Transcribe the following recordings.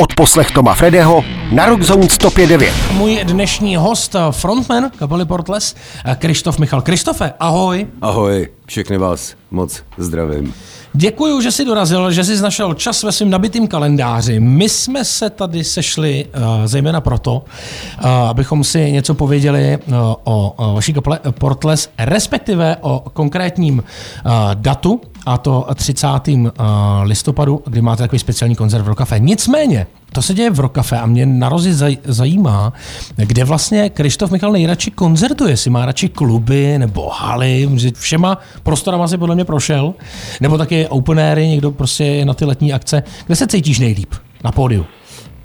Od poslech Toma Fredeho na Rockzone 105.9. Můj dnešní host, frontman kapely Portles, Krištof Michal. Krištofe, ahoj. Ahoj, všechny vás moc zdravím. Děkuji, že jsi dorazil, že jsi našel čas ve svém nabitým kalendáři. My jsme se tady sešli uh, zejména proto, uh, abychom si něco pověděli uh, o, o vaší kapele Portles, respektive o konkrétním uh, datu, a to 30. listopadu, kdy máte takový speciální koncert v Rokafe. Nicméně, to se děje v Rokafe a mě na rozi zajímá, kde vlastně Krištof Michal nejradši koncertuje, jestli má radši kluby nebo haly, všema prostorama si podle mě prošel, nebo taky open airy, někdo prostě na ty letní akce. Kde se cítíš nejlíp? Na pódiu?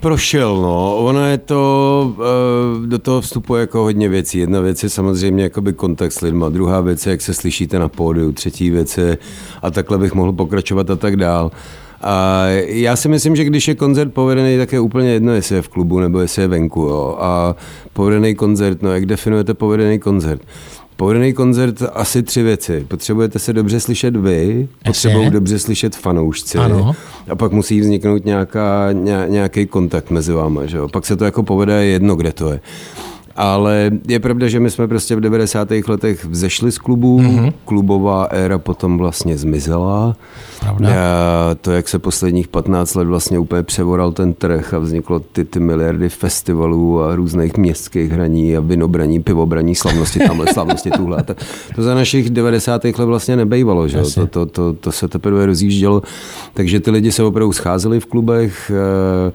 Prošel, no. Ono je to, eh, do toho vstupuje jako hodně věcí. Jedna věc je samozřejmě jakoby kontakt s lidma, druhá věc je, jak se slyšíte na pódiu, třetí věc je, a takhle bych mohl pokračovat a tak dál. A já si myslím, že když je koncert povedený, tak je úplně jedno, jestli je v klubu nebo jestli je venku. Jo. A povedený koncert, no jak definujete povedený koncert? Povedený koncert asi tři věci. Potřebujete se dobře slyšet vy, potřebují dobře slyšet fanoušci ano. a pak musí vzniknout nějaká, nějaký kontakt mezi váma. Že jo? Pak se to jako povede jedno, kde to je. Ale je pravda, že my jsme prostě v 90. letech vzešli z klubů, mm-hmm. klubová éra potom vlastně zmizela. Pravda. A to, jak se posledních 15 let vlastně úplně převoral ten trh a vzniklo ty, ty miliardy festivalů a různých městských hraní a vinobraní, pivobraní, slavnosti tamhle, slavnosti tuhle. To, to za našich 90. let vlastně nebejvalo, že? To, to, to, to, se teprve rozjíždělo. Takže ty lidi se opravdu scházeli v klubech. E,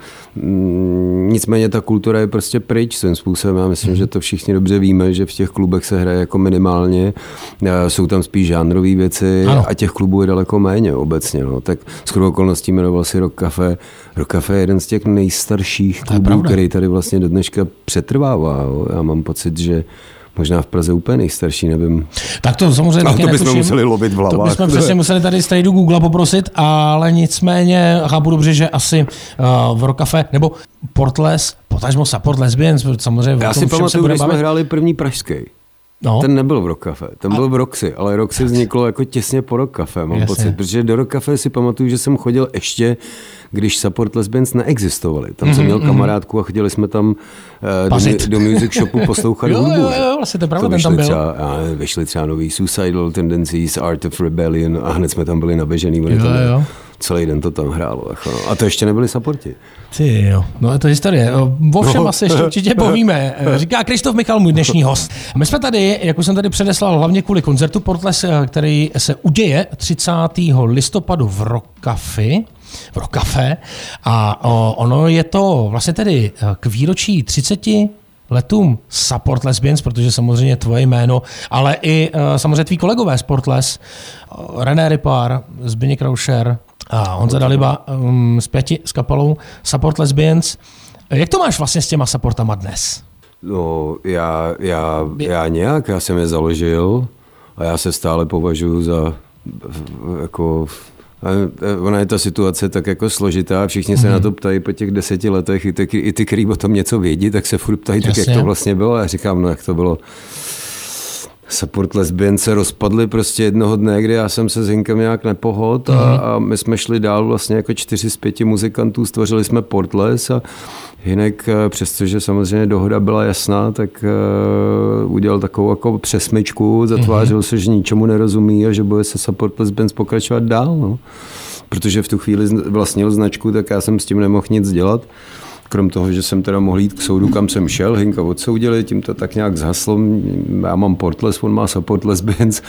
nicméně ta kultura je prostě pryč svým způsobem. Já myslím, myslím, že to všichni dobře víme, že v těch klubech se hraje jako minimálně. Jsou tam spíš žánrové věci ano. a těch klubů je daleko méně obecně. No. Tak s okolností jmenoval si Rock Cafe. Rock Cafe je jeden z těch nejstarších klubů, který tady vlastně do dneška přetrvává. Jo. Já mám pocit, že Možná v Praze úplně nejstarší, nevím. Tak to samozřejmě taky to bychom museli lovit v hlavách. To bychom přesně museli tady z do Google poprosit, ale nicméně chápu dobře, že asi uh, v Rokafe, nebo Portles, potažmo Support Lesbians, samozřejmě Já si pamatuju, když jsme hráli první pražský. No. Ten nebyl v Rock Cafe, ten byl v Roxy, ale Roxy vzniklo jako těsně po Rock Cafe, mám Jasně. pocit, protože do Rock Cafe si pamatuju, že jsem chodil ještě, když Support Lesbians neexistovali. Tam jsem mhm, měl mm-hmm. kamarádku a chodili jsme tam uh, do, do music shopu poslouchat hudbu. Jo, jo, jo, vlastně to pravda, ten tam byl. Třeba, a vyšli třeba nový Suicidal Tendencies, Art of Rebellion a hned jsme tam byli naběžený. Jo, jo celý den to tam hrálo. Jako no. A to ještě nebyli supporti. Ty jo, no je to historie. O všem no. asi ještě určitě povíme. Říká Krištof Michal, můj dnešní host. My jsme tady, jak už jsem tady předeslal, hlavně kvůli koncertu Portles, který se uděje 30. listopadu v Rokafi v Rokafe. A ono je to vlastně tedy k výročí 30 letům Supportless Lesbians, protože samozřejmě tvoje jméno, ale i samozřejmě tví kolegové Sportless, René Ripar, Zbigněk Krauscher, a Honza Daliba um, z pěti s kapelou Support Lesbians. Jak to máš vlastně s těma supportama dnes? No, já, já, já nějak, já jsem je založil a já se stále považuji za jako Ona je ta situace tak jako složitá, všichni mm-hmm. se na mhm. to ptají po těch deseti letech, i ty, i ty kteří o tom něco vědí, tak se furt ptají, tak jak to vlastně bylo. A já říkám, no jak to bylo support lesbian se rozpadly prostě jednoho dne, kdy já jsem se s Hinkem nějak nepohod a, mm. a my jsme šli dál vlastně jako čtyři z pěti muzikantů, stvořili jsme Portles a Hinek, eh, přestože samozřejmě dohoda byla jasná, tak uh, udělal takovou jako přesmyčku, zatvářil mm-hmm. se, že ničemu nerozumí a že bude se Support Lesbians pokračovat dál. No. Protože v tu chvíli vlastnil značku, tak já jsem s tím nemohl nic dělat. Krom toho, že jsem teda mohl jít k soudu, kam jsem šel, Hinka odsoudili, tím to tak nějak zhaslo. Já mám Portles, on má Support Lesbians,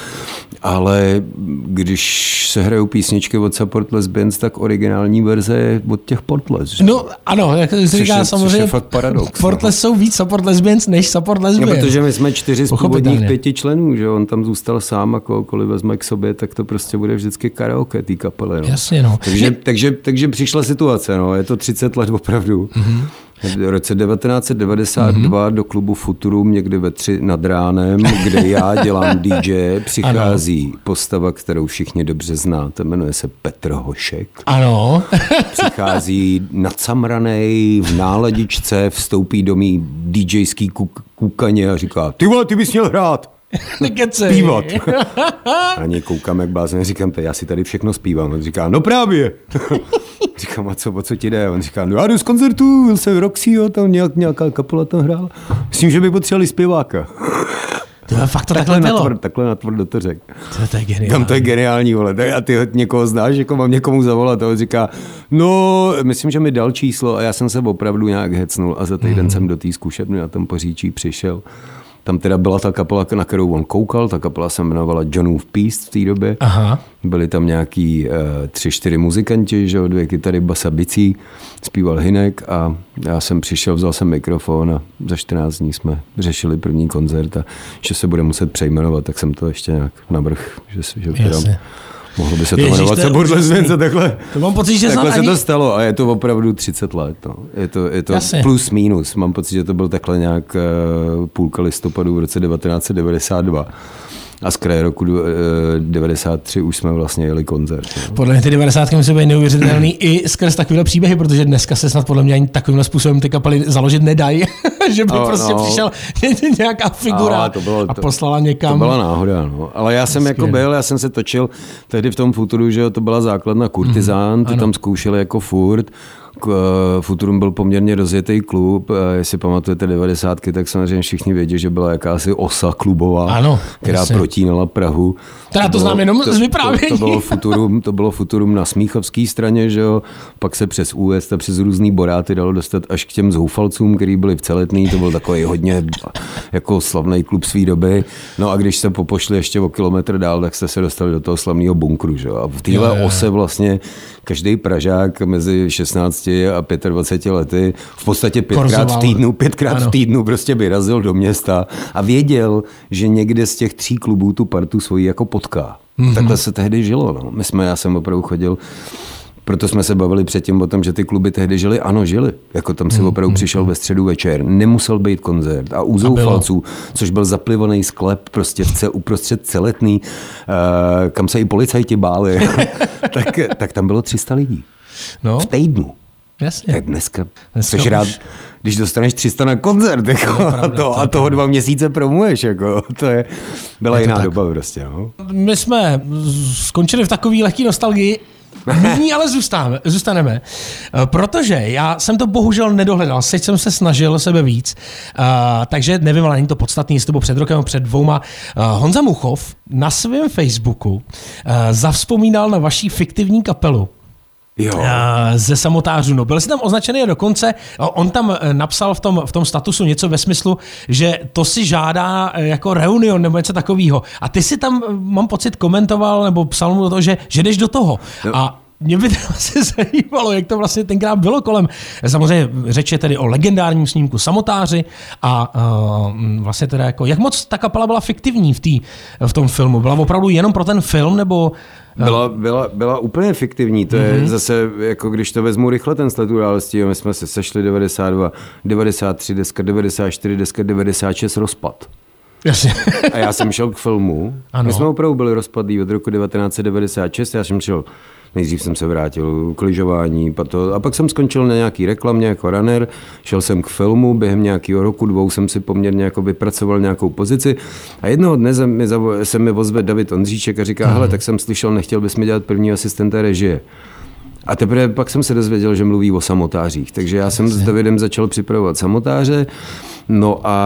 ale když se hrajou písničky od Support Lesbians, tak originální verze je od těch Portles. No ano, jak se říká samozřejmě, je fakt paradox. Portles no. jsou víc Support Lesbians než Support Lesbians. No, protože my jsme čtyři z původních pěti členů, že on tam zůstal sám a kohokoliv vezme k sobě, tak to prostě bude vždycky karaoke té kapely. No. Jasně, no. Takže, takže, takže přišla situace, no. je to 30 let opravdu. Mm-hmm. V roce 1992 mm-hmm. do klubu Futurum někdy ve tři nad ránem, kde já dělám DJ, přichází ano. postava, kterou všichni dobře znáte, jmenuje se Petr Hošek. Ano. přichází nadsamranej v náladičce, vstoupí do mý DJský kuk- kukaně a říká, ty vole, ty bys měl hrát. Nekecej. Zpívat. A něj koukám, jak blázen, říkám, já si tady všechno zpívám. On říká, no právě. říkám, a co, o co ti jde? On říká, no já jdu z koncertu, byl jsem v Roxyho, tam nějak, nějaká kapela tam hrála. Myslím, že by potřebovali zpěváka. To je fakt to takhle, Takhle bylo. natvrdo, takhle natvrdo to řekl. To, to je geniální. Tam to je geniální, vole. Tak A ty někoho znáš, jako mám někomu zavolat a on říká, no, myslím, že mi dal číslo a já jsem se opravdu nějak hecnul a za týden Mhm. jsem do té zkušebny na tom poříčí přišel. Tam teda byla ta kapela, na kterou on koukal, ta kapela se jmenovala Johnův Peace v té době. Aha. Byli tam nějaký uh, tři, čtyři muzikanti, že jo, dvě kytary, basa, bicí, zpíval Hinek a já jsem přišel, vzal jsem mikrofon a za 14 dní jsme řešili první koncert a že se bude muset přejmenovat, tak jsem to ještě nějak navrh, že, že teda. Mohlo by se to Ježiš, jmenovat úžasný. Lesbience, takhle. To mám pocit, že Takhle se ani... to stalo a je to opravdu 30 let. No. Je to, je to Jasně. plus minus. Mám pocit, že to byl takhle nějak eh, půlka listopadu v roce 1992. A z kraje roku eh, 93 už jsme vlastně jeli koncert. No. Podle mě ty 90. musí být neuvěřitelný i skrz takovéhle příběhy, protože dneska se snad podle mě ani takovýmhle způsobem ty kapely založit nedají, že by No, prostě no. přišel nějaká figura Ale to bylo- a poslala někam. To byla náhoda, no. Ale já jsem jako Skvělé. byl, já jsem se točil tehdy v tom Futuru, že jo, to byla základna Kurtizán, ty tam zkoušeli jako furt. Eh, Futurum byl poměrně rozjetý klub, eh, jestli pamatujete 90. tak samozřejmě všichni vědí, že byla jakási osa klubová, Ano, která jasně. protínala Prahu. Teda to bylo- znám jenom z vyprávění. To, to, bylo Futurum, to bylo Futurum na Smíchovské straně, že jo, pak se přes US a přes různý boráty dalo dostat až k těm zoufalcům, který byli v Celetný, to byl takový hodně jako slavný klub své doby. No a když se popošli ještě o kilometr dál, tak jste se dostali do toho slavného bunkru, že jo. A v téhle ose vlastně každý Pražák mezi 16 a 25 lety v podstatě pětkrát v týdnu, pětkrát Ano. v týdnu prostě vyrazil do města a věděl, že někde z těch tří klubů tu partu svoji jako potká. Mm-hmm. Takhle se tehdy žilo. No. My jsme, já jsem opravdu chodil proto jsme se bavili předtím o tom, že ty kluby tehdy žili. Ano, žili. Jako tam si opravdu přišel ve středu večer. Nemusel být koncert. A u zoufalců, což byl zaplivaný sklep prostě v ce, uprostřed celetný, uh, kam se i policajti báli, tak, tak tam bylo 300 lidí. No, V týdnu. Jasně. Tak dneska, Dneska dneska už- rád, když dostaneš 300 na koncert jako, a, to, a toho dva měsíce promuješ. Jako, to je, byla Je to jiná tak. doba prostě. No. My jsme skončili v takové lehké nostalgii, Nyní ale zůstáme, zůstaneme, eh, protože já jsem to bohužel nedohledal, teď jsem se snažil sebe víc, uh, takže nevím, ale není to podstatný, jestli to bylo před rokem, před dvouma. Uh, Honza Muchov na svém Facebooku uh, zavzpomínal na vaší fiktivní kapelu, Jo. Eh, ze samotářů. No, byl jsi tam označený dokonce, on tam eh, napsal v tom, v tom statusu něco ve smyslu, že to si žádá eh, jako reunion nebo něco takového. A ty si tam, mám pocit, komentoval nebo psal mu do toho, že, že jdeš do toho. No. A mě by to asi zajímalo, jak to vlastně tenkrát bylo kolem. Samozřejmě řeč je tedy o legendárním snímku Samotáři a uh, vlastně teda jako, jak moc ta kapela byla fiktivní v, tý, v tom filmu? Byla opravdu jenom pro ten film nebo Byla, byla, byla úplně fiktivní, to je mm-hmm. zase, jako když to vezmu rychle ten sled událostí, my jsme se sešli 92, 93, deska 94, deska 96, rozpad. Jasně. A já jsem šel k filmu. Ano. Ano. My jsme opravdu byli rozpadlí od roku 1996. Já jsem šel, nejdřív jsem se vrátil k lyžování, a pak jsem skončil na nějaký reklamě jako runner. Šel jsem k filmu, během nějakého roku, dvou jsem si poměrně jako vypracoval nějakou pozici. A jednoho dne se mi, se mi ozve David Ondříček a říká, hele, tak jsem slyšel, nechtěl bys mi dělat první asistenta režie. A teprve pak jsem se dozvěděl, že mluví o samotářích. Takže já jsem s Davidem začal připravovat samotáře. No a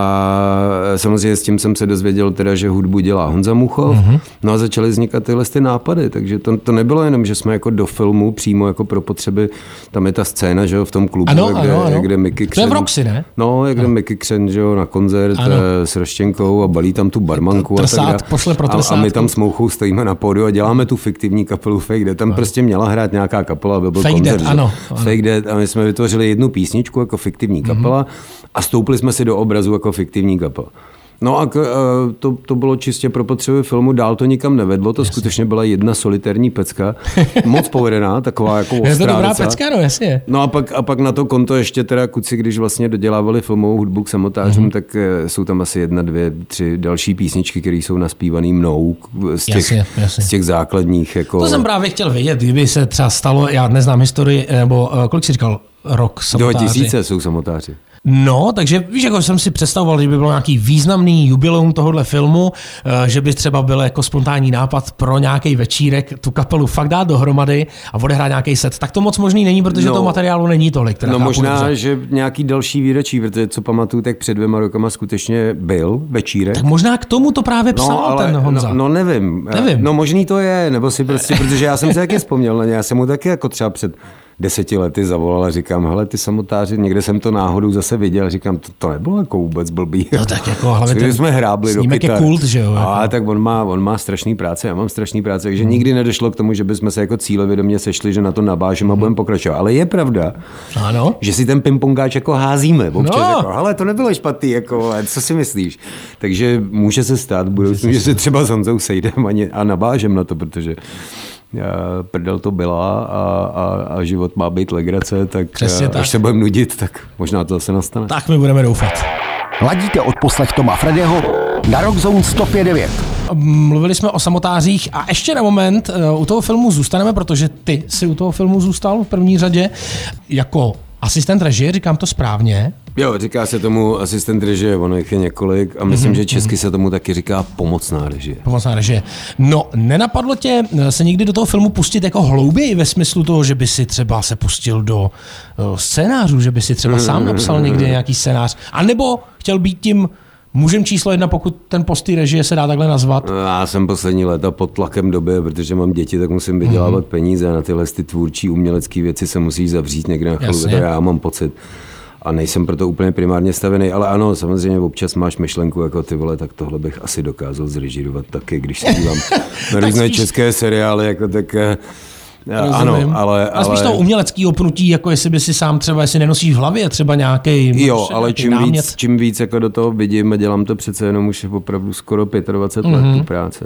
samozřejmě s tím jsem se dozvěděl teda, že hudbu dělá Honza Muchov. Mhm. Mm-hmm. No a začaly vznikat tyhle ty nápady. Takže to, to nebylo jenom, že jsme jako do filmu přímo jako pro potřeby, tam je ta scéna, že jo, v tom klubu, Ano, kde, ano, ano. kde Mickey To je v Roxy, ne? No, jak jde Mickey Křen, že jo, na koncert Ano. eh, s Roštěnkou a balí tam tu barmanku. a, Trsát, tak dále. pošle pro a, a my tam s Mouchou stojíme na pódiu a děláme tu fiktivní kapelu Fake Dead. Tam prostě měla hrát nějaká kapela, aby byl Fake koncert. Dead, ano, ano. Fake Dead a my jsme vytvořili jednu písničku jako fiktivní kapela a stoupili jsme si do obrazu jako fiktivní kapela. No a k, eh, to, to bylo čistě pro potřeby filmu, dál to nikam nevedlo, to skutečně byla jedna solitérní pecka, moc povedená, taková jako Je to dobrá docela. pecka, no jasně. No a pak, a pak na to konto ještě teda kuci, když vlastně dodělávali filmovou hudbu k samotářům, mm-hmm. tak eh, jsou tam asi jedna, dvě, tři další písničky, které jsou naspívané mnou z těch, Jasně, jasně. z těch základních. Jako... To jsem právě chtěl vědět, kdyby se třeba stalo, já neznám historii, nebo uh, kolik jsi říkal, rok Do samotáři. tisíce jsou samotáři. No, takže víš, jako jsem si představoval, že by bylo nějaký významný jubileum tohohle filmu, eh, že by třeba byl jako spontánní nápad pro nějaký večírek tu kapelu fakt dát dohromady a odehrát nějaký set. Tak to moc možný není, protože No. toho materiálu není tolik. Teda No možná, dobře. že nějaký další výročí, protože co pamatuju, tak před dvěma rokama skutečně byl večírek. Tak možná k tomu to právě psal ten Honza. No, no nevím. Nevím. No možný to je, nebo si prostě, protože já jsem si taky vzpomněl na ně, já jsem mu taky jako třeba před deseti lety zavolal a říkám, hele, ty samotáři, někde jsem to náhodou zase viděl, říkám, to, to nebylo jako vůbec blbý. No tak jako hlavně ten jsme hrábli do snímek je kytar. kult, že jo, A jako. tak on má, on má strašný práce, já mám strašný práce, takže nikdy nedošlo k tomu, že bychom se jako cílevědomě sešli, že na to nabážeme a budeme pokračovat. Ale je pravda, Ano. že si ten pingpongáč jako házíme občas, No. jako, hele, to nebylo špatný, jako, co si myslíš? Takže může se stát v budoucnu, že se třeba s Honzou sejdeme a, a nabážem na to, protože prdel to byla a, a, a život má být legrace, tak Přesně eh, tak. až se budeme nudit, tak možná to zase nastane. Tak my budeme doufat. Ladíte od poslech Toma Fredeho na Rockzone 105.9. Mluvili jsme o samotářích a ještě na moment eh, u toho filmu zůstaneme, protože ty si u toho filmu zůstal v první řadě jako asistent režie, říkám to správně. Jo, říká se tomu asistent režie, ono jich je několik a myslím, že česky se tomu taky říká pomocná režie. Pomocná režie. No, nenapadlo tě eh, se někdy do toho filmu pustit jako hlouběji ve smyslu toho, že by si třeba se pustil do eh, scénářů, že by si třeba sám napsal někdy nějaký scénář, a nebo chtěl být tím mužem číslo jedna, pokud ten post té režie se dá takhle nazvat. Já jsem poslední léta pod tlakem doby, protože mám děti, tak musím vydělávat peníze a na tyhle ty tvůrčí umělecké věci se musí zavřít někde na chvíli, já mám pocit. A nejsem proto úplně primárně stavený, ale ano, samozřejmě občas máš myšlenku jako ty vole, tak tohle bych asi dokázal zrežírovat taky, když se dívám na různé české seriály, jako tak eh, ano, Rozumím. ale, a spíš ale toho uměleckého pnutí, jako jestli by si sám třeba, jestli nenosíš v hlavě třeba nějaký Jo, ale čím víc, čím víc jako do toho vidím a dělám to přece jenom už opravdu skoro 25 mm-hmm. let tu práci,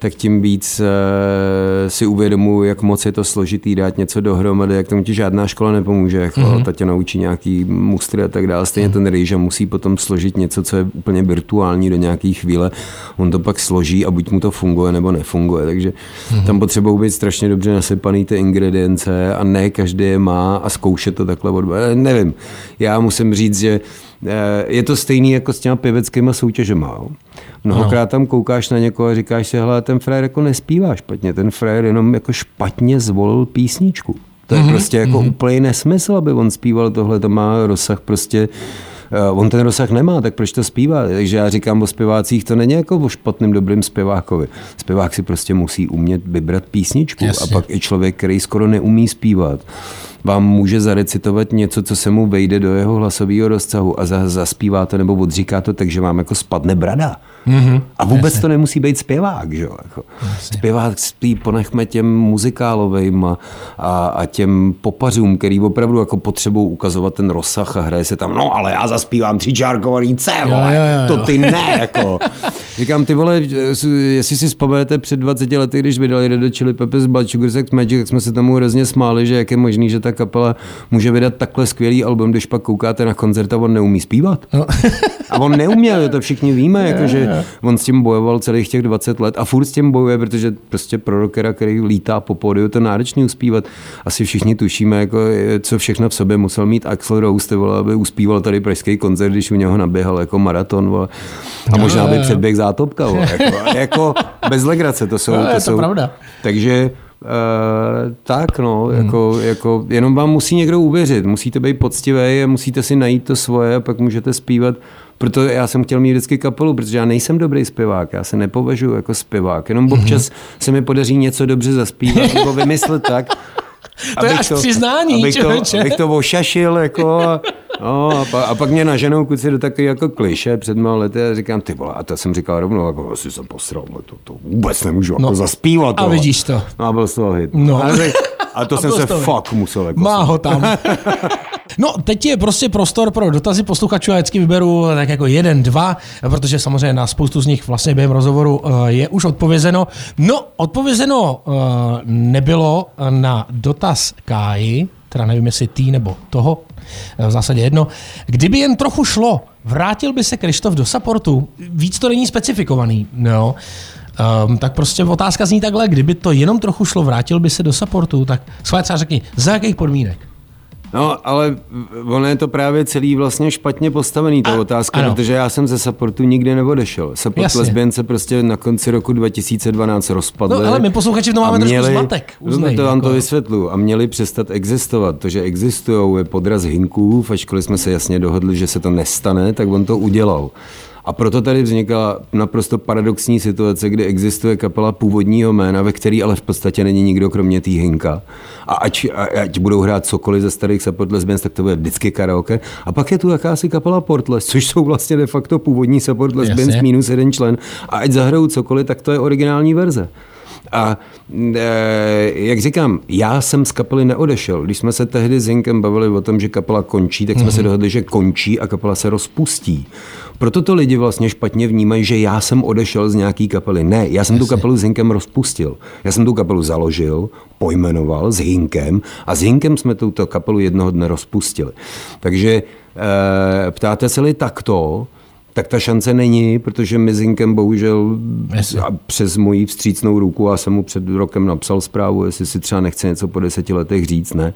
tak tím víc e, si uvědomuji, jak moc je to složitý dát něco dohromady, jak tomu ti žádná škola nepomůže, jako mm-hmm. ta tě naučí nějaký mustry a tak dále. Stejně ten rejža musí potom složit něco, co je úplně virtuální do nějaké chvíle. On to pak složí a buď mu to funguje nebo nefunguje. Takže mm-hmm. tam potřebují být strašně dobře nasypaný ty ingredience a ne každý je má a zkoušet to takhle od... eh, Nevím. Já musím říct, že eh, je to stejný jako s těma pěveckýma soutěžema. Jo. Mnohokrát tam koukáš na někoho a říkáš si, hele, ten frajer jako nespívá špatně, ten frajer jenom jako špatně zvolil písničku. To je mm-hmm. prostě jako mm-hmm. úplný nesmysl, aby on zpíval tohle, to má rozsah prostě on ten rozsah nemá, tak proč to zpívá? Takže já říkám o zpěvácích, to není jako o špatným dobrým zpěvákovi. Zpěvák si prostě musí umět vybrat písničku Jasně. a pak i člověk, který skoro neumí zpívat, vám může zarecitovat něco, co se mu vejde do jeho hlasového rozsahu a za, zaspívá to nebo odříká to, takže vám jako spadne brada. Mm-hmm. A vůbec Jasně. to nemusí být zpěvák. Že? jo, Jako. Zpěvák spí, ponechme těm muzikálovým a, a, a těm popařům, který opravdu jako potřebují ukazovat ten rozsah a hraje se tam, no ale já zaspívám tříčárkovaný C, vole, jo, jo, jo. to ty ne. Jako. Říkám, ty vole, jestli si vzpomenete před 20 lety, když vydali Red Hot Chili Peppers Blood Sugar Sex Magic, tak jsme se tomu hrozně smáli, že jak je možný, že ta kapela může vydat takhle skvělý album, když pak koukáte na koncert a on neumí zpívat. No. A on neuměl, to všichni víme, jakože on s tím bojoval celých těch 20 let a furt s tím bojuje, protože prostě pro rockera, který lítá po pódiu, to náročný uspívat. Asi všichni tušíme, jako, co všechno v sobě musel mít Axel Rose, vole, aby uspíval tady pražský koncert, když u něho naběhal jako maraton. Vole. A možná by předběh zátopka. Vole, jako, jako bez legrace to jsou. No, je to jsou pravda. Takže Uh, tak no, hmm. jako, jako, jenom vám musí někdo uvěřit, musíte být poctivý musíte si najít to svoje a pak můžete zpívat. Proto já jsem chtěl mít vždycky kapelu, protože já nejsem dobrý zpěvák, já se nepovažuji jako zpěvák, jenom občas se mi podaří něco dobře zaspívat nebo vymyslet tak, To je až přiznání, abych to, abych to ošašil, jako, a, no, a, pa, a, pak mě naženou kluci do takový jako kliše před mnoha lety a říkám, ty vole, a to jsem říkal rovnou, jako, asi jsem posral, to, to vůbec nemůžu No. jako zaspívat. A vidíš to. No a byl z toho hit. No. A, řek, a to A jsem byl se fakt musel jako Má ho tam. No, teď je prostě prostor pro dotazy posluchačů a vždycky vyberu tak jako jeden, dva, protože samozřejmě na spoustu z nich vlastně během rozhovoru eh, je už odpovězeno. No, odpovězeno eh, nebylo na dotaz Káji, teda nevím, jestli tý nebo toho, eh, v zásadě jedno. Kdyby jen trochu šlo, vrátil by se Krištof do supportu? Víc to není specifikovaný, no. Um, tak prostě otázka zní takhle, kdyby to jenom trochu šlo, vrátil by se do supportu, tak své třeba řekni, za jakých podmínek? No, ale ono je to právě celý vlastně špatně postavený, ta A- otázka, ano. protože já jsem ze supportu nikdy neodešel. Support Jasně. lesbian se prostě na konci roku 2012 rozpadly. No, ale my posluchači a máme trošku zmatek, uznej, no, to vám to jako- vysvětlu. A měli přestat existovat. To, že existují, je podraz hinků, ačkoliv jsme se jasně dohodli, že se to nestane, tak on to udělal. A proto tady vznikla naprosto paradoxní situace, kdy existuje kapela původního jména, ve který ale v podstatě není nikdo kromě té Hinka. A ať, a- ať budou hrát cokoliv ze starých Support Lesbians, tak to bude vždycky karaoke. A pak je tu jakási kapela Portless, což jsou vlastně de facto původní Support Lesbians Jasně. minus jeden člen. A ať zahrajou cokoliv, tak to je originální verze. A e, jak říkám, já jsem z kapely neodešel. Když jsme se tehdy s Hinkem bavili o tom, že kapela končí, tak jsme se dohodli, že končí a kapela se rozpustí. Proto to lidi vlastně špatně vnímají, že já jsem odešel z nějaký kapely. Ne, já jsem tu kapelu s Hinkem rozpustil. Já jsem tu kapelu založil, pojmenoval s Hinkem a s Hinkem jsme tuto kapelu jednoho dne rozpustili. Takže e, ptáte se-li takto, tak ta šance není, protože Hinkem bohužel Jasně. přes moji vstřícnou ruku, a jsem mu před rokem napsal zprávu, jestli si třeba nechce něco po deseti letech říct, ne.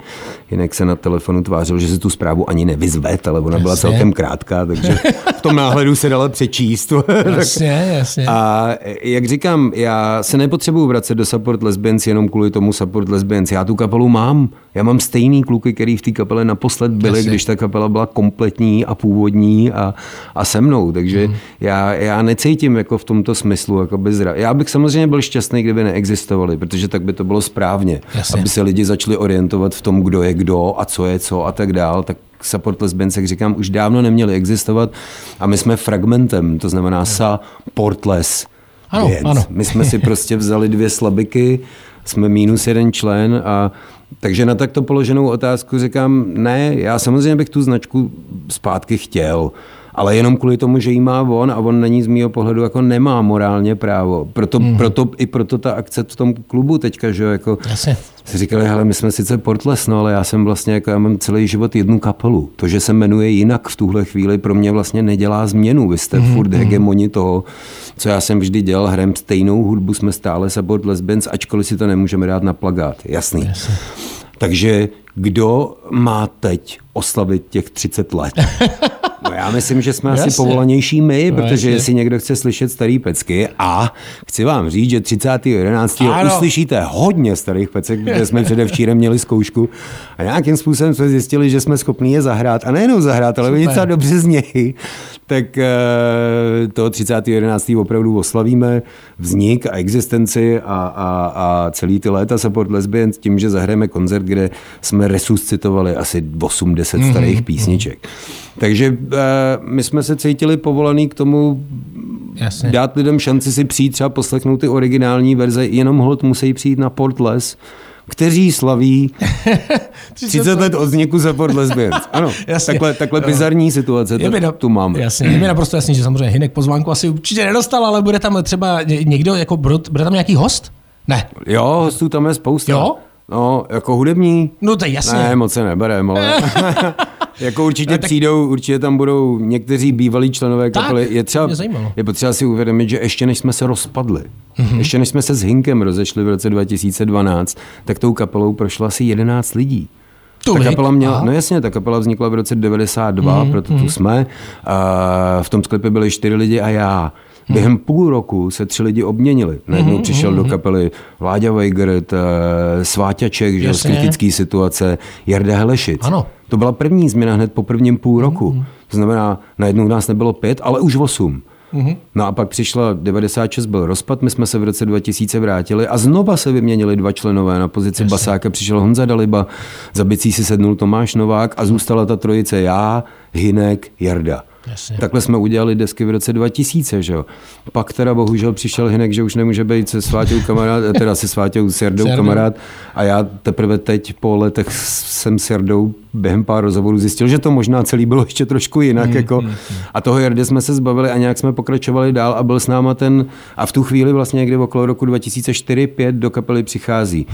Jinak se na telefonu tvářil, že si tu zprávu ani nevyzvet, ale ona byla Jasně. celkem krátká, takže v tom náhledu se dala přečíst. Jasně, jasně. A jak říkám, já se nepotřebuji vracet do Support Lesbians jenom kvůli tomu Support Lesbians. Já tu kapelu mám. Já mám stejný kluky, který v té kapele naposled byli, Jasně. když ta kapela byla kompletní a původní a, a se mnou. Takže Mhm. já, já necítím jako v tomto smyslu jako zra. Já bych samozřejmě byl šťastný, kdyby neexistovali, protože tak by to bylo správně. Jasně. Aby se lidi začali orientovat v tom, kdo je kdo a co je co a tak dál. Tak support lesbians, jak říkám, už dávno neměli existovat a my jsme fragmentem, to znamená sa portless. Ano, věc. ano. My jsme si prostě vzali dvě slabiky, jsme minus jeden člen a takže na takto položenou otázku říkám, ne, já samozřejmě bych tu značku zpátky chtěl, ale jenom kvůli tomu, že jí má on a on na ní z mýho pohledu jako nemá morálně právo. Proto, mm. proto, i proto ta akce v tom klubu teďka, že jo, jako Jasně. si říkali, hele, my jsme sice Portles, no, ale já jsem vlastně, jako já mám celý život jednu kapelu. To, že se jmenuje jinak v tuhle chvíli, pro mě vlastně nedělá změnu. Vy jste mm-hmm. furt hegemoni toho, co já jsem vždy dělal, hrem stejnou hudbu, jsme stále Support Lesbians, ačkoliv si to nemůžeme dát na plagát. Jasný. Jasně. Takže kdo má teď oslavit těch 30 let? No já myslím, že jsme asi Jasně. povolanější my, No, protože jasně. jestli někdo chce slyšet starý pecky a chci vám říct, že 30.11. Ano. uslyšíte hodně starých pecek, protože jsme předevčírem měli zkoušku a nějakým způsobem jsme zjistili, že jsme schopni je zahrát a nejenom zahrát, ale oni docela dobře znějí. Tak eh, toho 30.11. opravdu oslavíme vznik a existenci a, a, a celý ty léta Support Lesbians tím, že zahrajeme koncert, kde jsme resuscitovali asi 8-10 Mhm, starých písniček. Takže eh, my jsme se cítili povolaný k tomu Jasně. dát lidem šanci si přijít třeba poslechnout ty originální verze, jenom hold musí přijít na Portless, kteří slaví 30 let od vzniku Support Lesbians. Ano, Jasně. takhle, takhle Jo. bizarní situace Je to, na- tu máme. Jasně, je mi naprosto jasný, že samozřejmě Hinek pozvánku asi určitě nedostal, ale bude tam třeba ně- někdo, jako bude, tam nějaký host? Ne. Jo, hostů tam je spousta. Jo? No, jako hudební? No to je jasně. Ne, moc se neberem, ale jako určitě Ne, tak- přijdou, určitě tam budou někteří bývalí členové Tak, kapely. Je, to třeba, je potřeba si uvědomit, že ještě než jsme se rozpadli, Mhm. mm-hmm. ještě než jsme se s Hinkem rozešli v roce 2012, tak tou kapelou prošlo asi 11 lidí. Ta Tolik? kapela měla, Aha. no jasně, ta kapela vznikla v roce 92, mm, proto tu jsme. A v tom sklepě byli čtyři lidi a já. Během půl roku se tři lidi obměnili. Najednou přišel do kapely Láďa Weigert, eh, Sváťaček, že z Jasně. kritické situace, Jarda Helešic. Ano. To byla první změna hned po prvním půl roku. To znamená, najednou nás nebylo pět, ale už osm. No a pak přišla 96, byl rozpad, my jsme se v roce 2000 vrátili a znova se vyměnili dva členové. Na pozici basáka přišel Honza Daliba, za bicí si sednul Tomáš Novák a zůstala ta trojice já, Hinek, Jarda. Jasně. Takhle jsme udělali desky v roce 2000, že jo. Pak teda bohužel přišel Hinek, že už nemůže být se Sváťou kamarád, teda se Sváťou s Jardou kamarád a já teprve teď po letech jsem s Jardou během pár rozhovorů zjistil, že to možná celý bylo ještě trošku jinak. Hmm, jako. A toho Jardy jsme se zbavili a nějak jsme pokračovali dál a byl s náma ten, a v tu chvíli vlastně někdy okolo roku 2004-2005 do kapely přichází uh,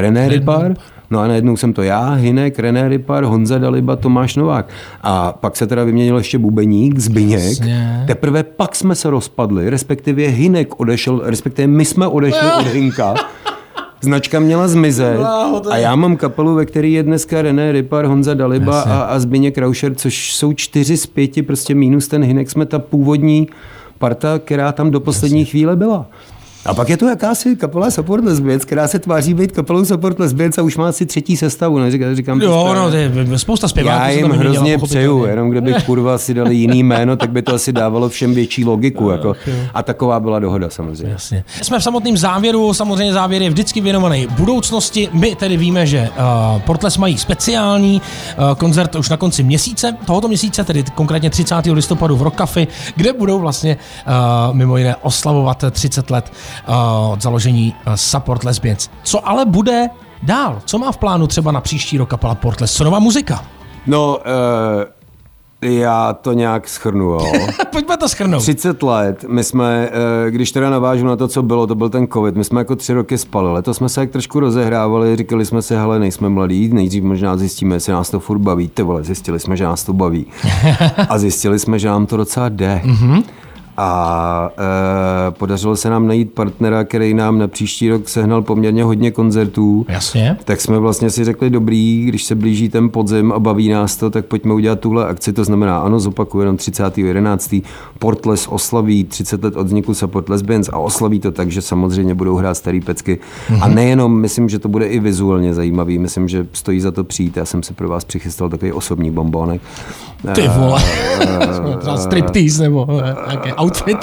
René Ripar, No a najednou jsem to já, Hinek, René Ripar, Honza Daliba, Tomáš Novák. A pak se teda vyměnil ještě bubeník, Zbyněk. Jasně. Teprve pak jsme se rozpadli, respektive Hinek odešel, respektive my jsme odešli od Hinka. značka měla zmizet a já mám kapelu, ve které je dneska René Rypar, Honza Daliba Jasně. a, a Zbigněk Kraušer, což jsou čtyři z pěti, prostě mínus ten Hinek, jsme ta původní parta, která tam do poslední chvíle byla. A pak je tu jakási kapela Support Lesbians, která se tváří být kapelou Support Lesbians a už má asi třetí sestavu, ne? Říkám, říkám Jo, no, to je spousta zpěváků. Já jim hrozně pochopitelně. přeju, jenom kdyby kurva si dali jiný jméno, tak by to asi dávalo všem větší logiku. Jako. A taková byla dohoda samozřejmě. Jasně. Jsme v samotném závěru, samozřejmě závěr je vždycky věnovaný budoucnosti. My tedy víme, že uh, Portles mají speciální uh, koncert už na konci měsíce, tohoto měsíce, tedy konkrétně 30. listopadu v Rock Café, kde budou vlastně uh, mimo jiné oslavovat 30 let od založení uh, Support Lesbians. Co ale bude dál? Co má v plánu třeba na příští rok kapela Portles? Co nová muzika? No, uh, já to nějak schrnu. Jo. Pojďme to schrnout. 30 let, my jsme, eh, když teda navážu na to, co bylo, to byl ten covid, my jsme jako tři roky spali, letos jsme se jak trošku rozehrávali, říkali jsme si, hele, nejsme mladí, nejdřív možná zjistíme, jestli nás to furt baví, ty vole, zjistili jsme, že nás to baví. A zjistili jsme, že nám to docela jde. A e, podařilo se nám najít partnera, který nám na příští rok sehnal poměrně hodně koncertů. Jasně. Tak jsme vlastně si řekli, dobrý, když se blíží ten podzim a baví nás to, tak pojďme udělat tuhle akci. To znamená, ano, zopakuju jenom 30.11. Portles oslaví 30 let od vzniku Support Lesbians a oslaví to tak, že samozřejmě budou hrát starý pecky. Mm-hmm. A nejenom, myslím, že to bude i vizuálně zajímavý, myslím, že stojí za to přijít. Já jsem si pro vás přichystal takový osobní bombónek. Ty vole. Třeba striptease nebo eh, nějaký outfit.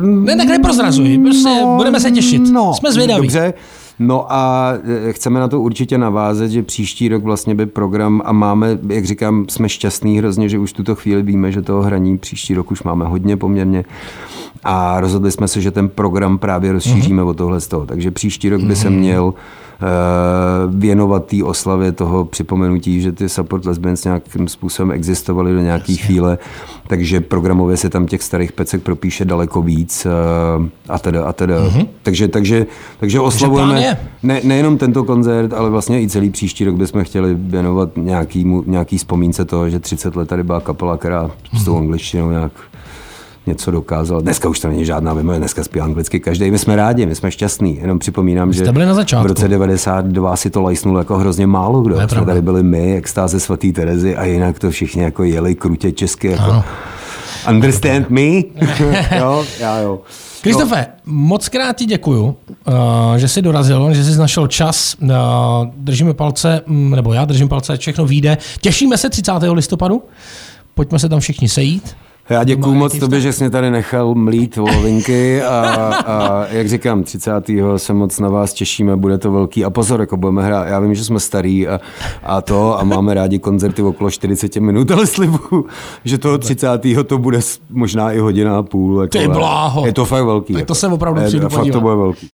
Ne, tak neprozrazuj, prostě budeme se těšit. Jsme zvědaví. Dobře. No a chceme na to určitě navázet, že příští rok vlastně by program a máme, jak říkám, jsme šťastní hrozně, že už tuto chvíli víme, že toho hraní příští rok už máme hodně poměrně a rozhodli jsme se, že ten program právě rozšíříme mm-hmm. o tohle z toho. Takže příští rok by se měl eh, věnovat té oslavě toho připomenutí, že ty support lesbians nějakým způsobem existovaly do nějaké chvíle, takže programově se tam těch starých pecek propíše daleko víc eh, a teda a teda. Mm-hmm. Takže, takže, takže oslavujeme je. ne, nejenom tento koncert, ale vlastně i celý příští rok bychom chtěli věnovat nějaký, nějaký vzpomínce toho, že 30 let tady byla kapela, která s tou angličtinou nějak něco dokázal. Dneska už to není žádná mimo, dneska zpívá anglicky každý. My jsme rádi, my jsme šťastní. Jenom připomínám, že byli na začátku. v roce 92 si to lajsnul jako hrozně málo kdo. Jsme tady byli my, extáze svatý Terezy a jinak to všichni jako jeli krutě česky. Jako, Ano. Understand me? jo, já jo. Kristofe, moc krát ti děkuju, uh, že jsi dorazil, že jsi našel čas. Uh, držíme palce, mm, nebo já držím palce, všechno vyjde. Těšíme se 30. listopadu. Pojďme se tam všichni sejít. Já děkuju moc tobě, že jsi mě tady nechal mlít volinky a, a, jak říkám, 30. se moc na vás těšíme, bude to velký. A pozor, jako budeme hrát, já vím, že jsme starý a, a to a máme rádi koncerty okolo 40 minut, ale slibuju, že toho 30. to bude možná i hodina a půl. Jako, Ty bláho. Je to fakt velký. Tak to jako. se opravdu přijdu Fakt to bude velký.